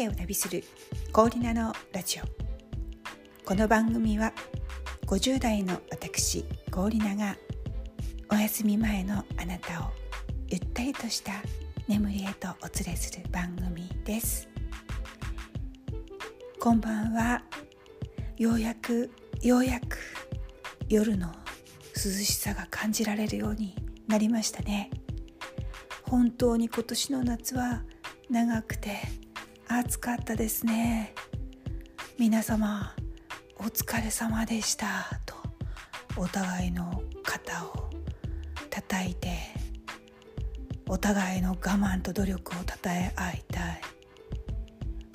生を旅するコーリナのラジオ。この番組は50代の私コーリナがお休み前のあなたをゆったりとした眠りへとお連れする番組です。こんばんは。ようやくようやく夜の涼しさが感じられるようになりましたね。本当に今年の夏は長くて暑かったですね。皆様お疲れ様でしたとお互いの肩を叩いてお互いの我慢と努力をたたえ合いたい。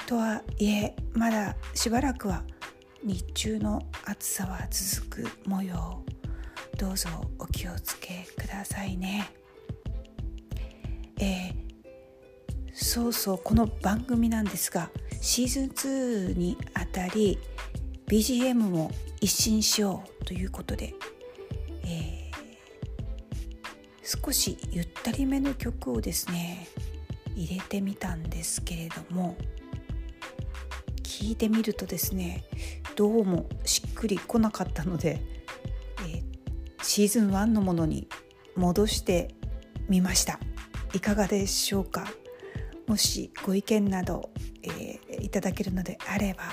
とはいえまだしばらくは日中の暑さは続く模様。どうぞお気をつけくださいね。えー、そうそうこの番組なんですがシーズン2にあたり BGM も一新しようということで、えー、少しゆったりめの曲をですね入れてみたんですけれども聞いてみるとですねどうもしっくりこなかったので、えー、シーズン1のものに戻してみました。いかがでしょうか？もしご意見など、えー、いただけるのであれば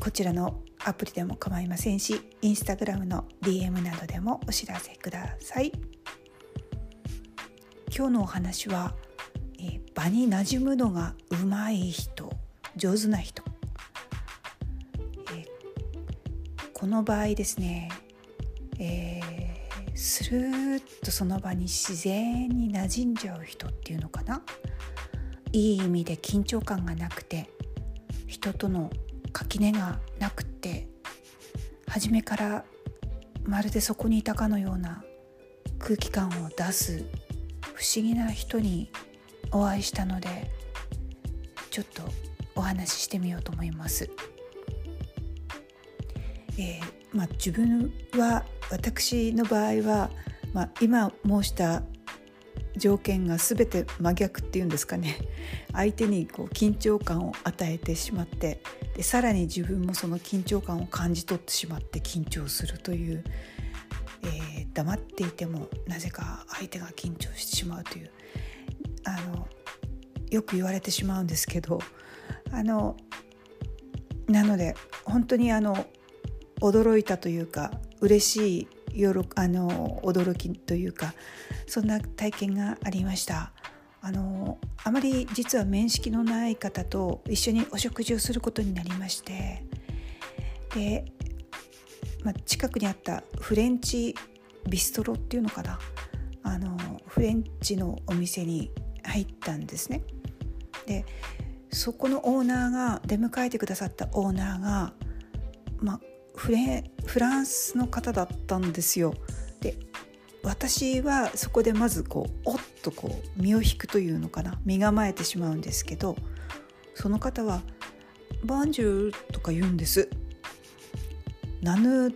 こちらのアプリでも構いませんしインスタグラムの DM などでもお知らせください。今日のお話は、えー、場に馴染むのがうまい人上手な人、えー、この場合ですね、えー、スルーッとその場に自然に馴染んじゃう人っていうのかな？いい意味で緊張感がなくて人との垣根がなくて初めからまるでそこにいたかのような空気感を出す不思議な人にお会いしたのでちょっとお話ししてみようと思います。えーまあ、自分は私の場合は、まあ、今申した条件が全て真逆っていうんですかね。相手にこう緊張感を与えてしまってでさらに自分もその緊張感を感じ取ってしまって緊張するという、えー、黙っていてもなぜか相手が緊張してしまうという。あのよく言われてしまうんですけどあのなので本当にあの驚いたというか嬉しいあの驚きというかそんな体験がありました。あのあまり実は面識のない方と一緒にお食事をすることになりましてで、まあ、近くにあったフレンチビストロっていうのかな。あのフレンチのお店に入ったんですね。でそこのオーナーが出迎えてくださったオーナーが、まあ、フレフランスの方だったんですよ。で私はそこでまずこうおっとこう身を引くというのかな身構えてしまうんですけどその方は「バンジュー」とか言うんです。ナヌ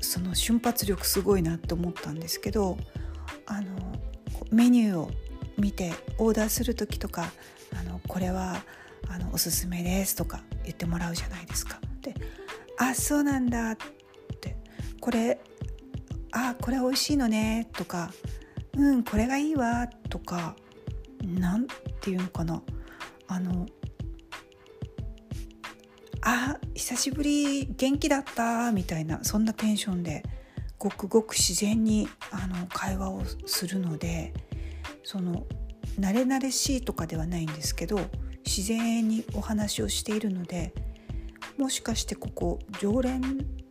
その瞬発力すごいなって思ったんですけどあのメニューを見てオーダーする時とか「あのこれはあのおすすめです」とか言ってもらうじゃないですか。であそうなんだってこれあこれ美味しいのねとかうんこれがいいわとかなんていうのかな。あのあ久しぶり元気だったみたいなそんなテンションでごくごく自然にあの会話をするのでその慣れ慣れしいとかではないんですけど自然にお話をしているのでもしかしてここ常連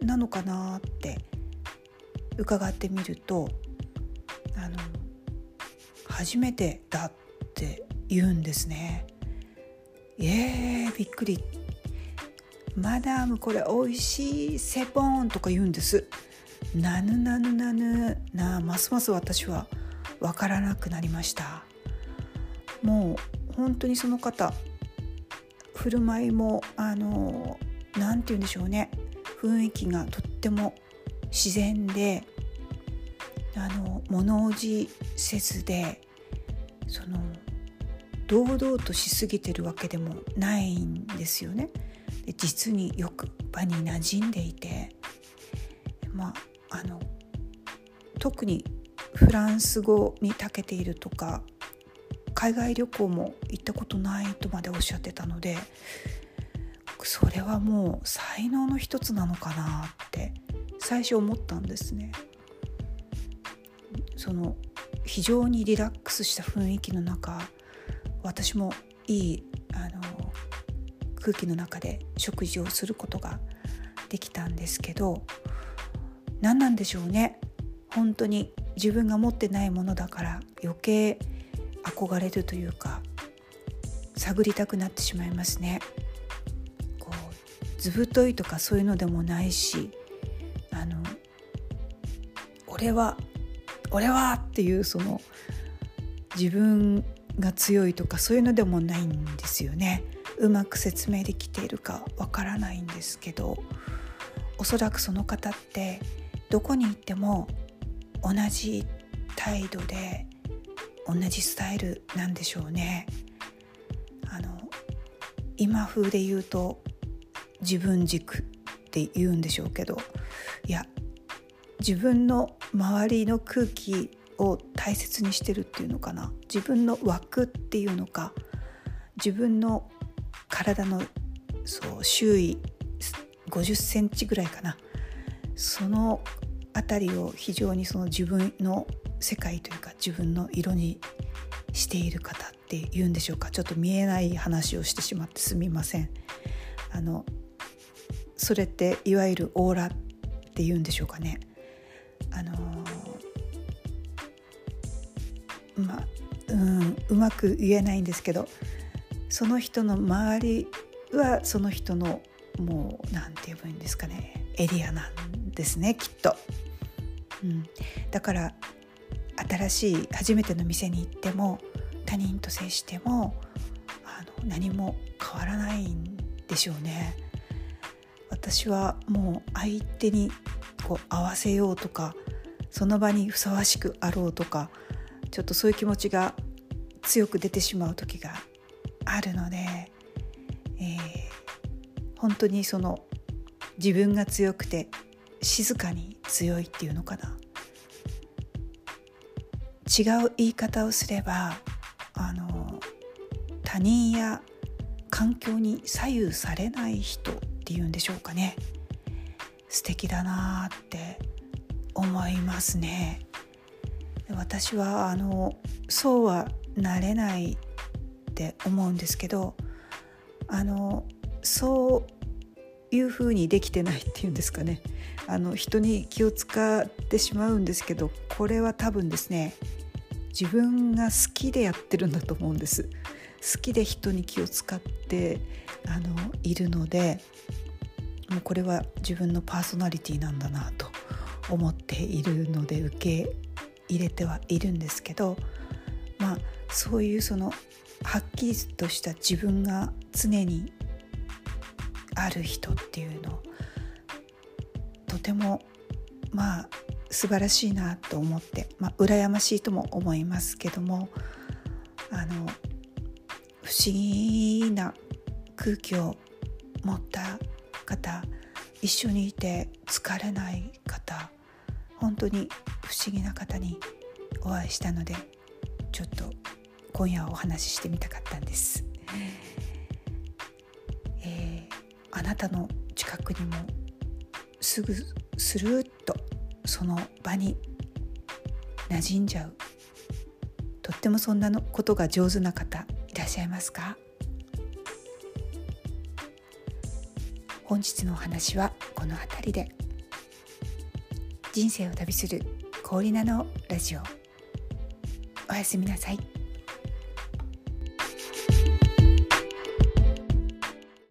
なのかなって伺ってみるとあの初めてだって言うんですね。えー、びっくり。マダムこれ美味しいセポンとか言うんです。なぬなぬなぬなますます私は分からなくなりました。もう本当にその方振る舞いもあの何て言うんでしょうね雰囲気がとっても自然であの物おじせずでその堂々としすぎてるわけでもないんですよね。で実によく場に馴染んでいてまああの特にフランス語に長けているとか海外旅行も行ったことないとまでおっしゃってたのでそれはもう才能の一つなのかなって最初思ったんですね。その非常にリラックスした雰囲気の中私もいいあの空気の中で食事をすることができたんですけど何なんでしょうね本当に自分が持ってないものだから余計憧れるというか探りたくなってしまいますね。図太いとかそういうのでもないしあの俺は俺はっていうその自分が強いとかそういうのでもないんですよね。うまく説明できているかわからないんですけどおそらくその方ってどこに行っても同じ態度で同じスタイルなんでしょうね。あの今風で言うと自分軸って言うんでしょうけどいや自分の周りの空気を大切にしてるっていうのかな。自分の枠っていうのか。自分の体のそう周囲50センチぐらいかな。その辺りを非常にその自分の世界というか自分の色にしている方っていうんでしょうか。ちょっと見えない話をしてしまってすみません。あのそれっていわゆるオーラっていうんでしょうかね。あのまあうんうまく言えないんですけどその人の周りはその人のもう何て言えばいいんですかねエリアなんですねきっと。うん、だから新しい初めての店に行っても他人と接してもあの何も変わらないんでしょうね。私はもう相手にこう合わせようとかその場にふさわしくあろうとかちょっとそういう気持ちが強く出てしまう時があるので、えー、本当にその自分が強くて静かに強いっていうのかな。違う言い方をすればあの他人や環境に左右されない人っていうんでしょうかね。素敵だなって思いますね。私はあのそうはなれないって思うんですけどあのそういうふうにできてないっていうんですかね。あの人に気を使ってしまうんですけどこれは多分ですね自分が好きでやってるんだと思うんです。好きで人に気を使ってあのいるのでもうこれは自分のパーソナリティなんだなと思っているので受け入れてはいるんですけどまあそういうそのはっきりとした自分が常にある人っていうのとてもまあ素晴らしいなと思って、まあ、羨ましいとも思いますけどもあの不思議な空気を持った方一緒にいて疲れない方本当に不思議な方にお会いしたのでちょっと今夜お話ししてみたかったんです、えー、あなたの近くにもすぐスルーッとその場に馴染んじゃう。とってもそんなのことが上手な方いらっしゃいますか？本日のお話はこの辺りで人生を旅する氷菜のラジオおやすみなさい。